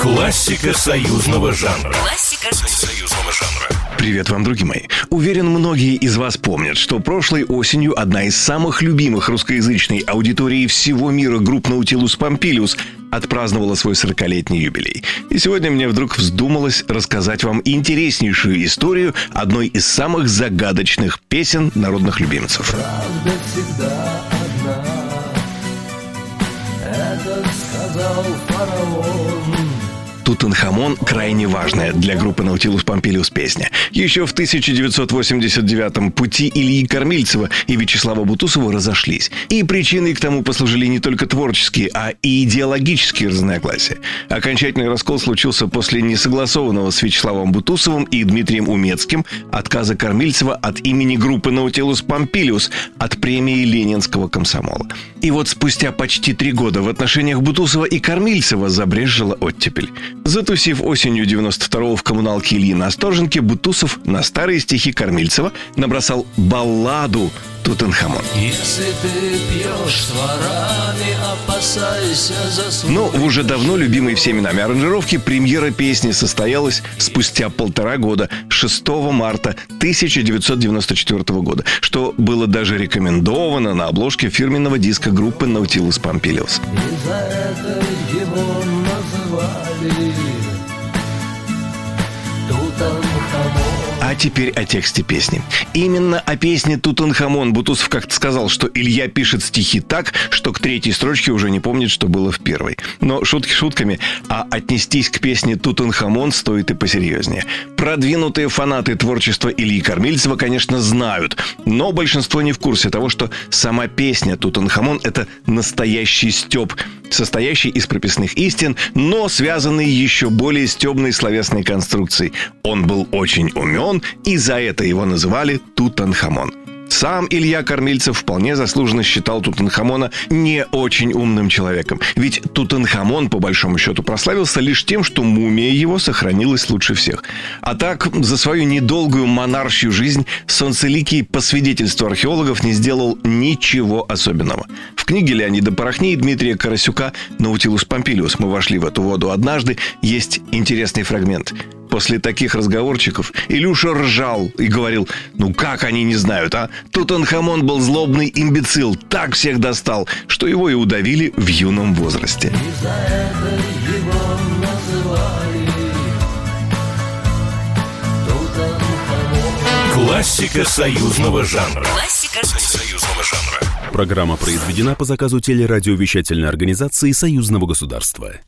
Классика союзного жанра. Классика союзного жанра. Привет вам, друзья мои. Уверен, многие из вас помнят, что прошлой осенью одна из самых любимых русскоязычной аудитории всего мира групп Наутилус Помпилиус отпраздновала свой 40-летний юбилей. И сегодня мне вдруг вздумалось рассказать вам интереснейшую историю одной из самых загадочных песен народных любимцев. Правда всегда это сказал фараон. Тутанхамон – крайне важная для группы Наутилус Помпилиус песня. Еще в 1989-м пути Ильи Кормильцева и Вячеслава Бутусова разошлись. И причиной к тому послужили не только творческие, а и идеологические разногласия. Окончательный раскол случился после несогласованного с Вячеславом Бутусовым и Дмитрием Умецким отказа Кормильцева от имени группы Наутилус Помпилиус от премии Ленинского комсомола. И вот спустя почти три года в отношениях Бутусова и Кормильцева забрежжила оттепель. Затусив осенью 92-го в коммуналке Ильи на Сторженке, Бутусов на старые стихи Кормильцева набросал балладу Тутанхамон. Если ты пьешь с ворами, опасайся за Но в уже давно любимой всеми нами аранжировке премьера песни состоялась спустя полтора года, 6 марта 1994 года, что было даже рекомендовано на обложке фирменного диска группы Nautilus Pompilius. И за это его называли теперь о тексте песни. Именно о песне Тутанхамон Бутусов как-то сказал, что Илья пишет стихи так, что к третьей строчке уже не помнит, что было в первой. Но шутки шутками, а отнестись к песне Тутанхамон стоит и посерьезнее. Продвинутые фанаты творчества Ильи Кормильцева, конечно, знают, но большинство не в курсе того, что сама песня Тутанхамон – это настоящий стёб, состоящий из прописных истин, но связанный еще более стебной словесной конструкцией. Он был очень умен, и за это его называли Тутанхамон. Сам Илья Кормильцев вполне заслуженно считал Тутанхамона не очень умным человеком. Ведь Тутанхамон, по большому счету, прославился лишь тем, что мумия его сохранилась лучше всех. А так, за свою недолгую монаршью жизнь Солнцеликий, по свидетельству археологов, не сделал ничего особенного. В книге Леонида Порохни и Дмитрия Карасюка «Наутилус Помпилиус» мы вошли в эту воду однажды. Есть интересный фрагмент. После таких разговорчиков Илюша ржал и говорил, ну как они не знают, а? Тутанхамон был злобный имбецил, так всех достал, что его и удавили в юном возрасте. Классика союзного жанра. Классика союзного жанра. Программа произведена по заказу телерадиовещательной организации Союзного государства.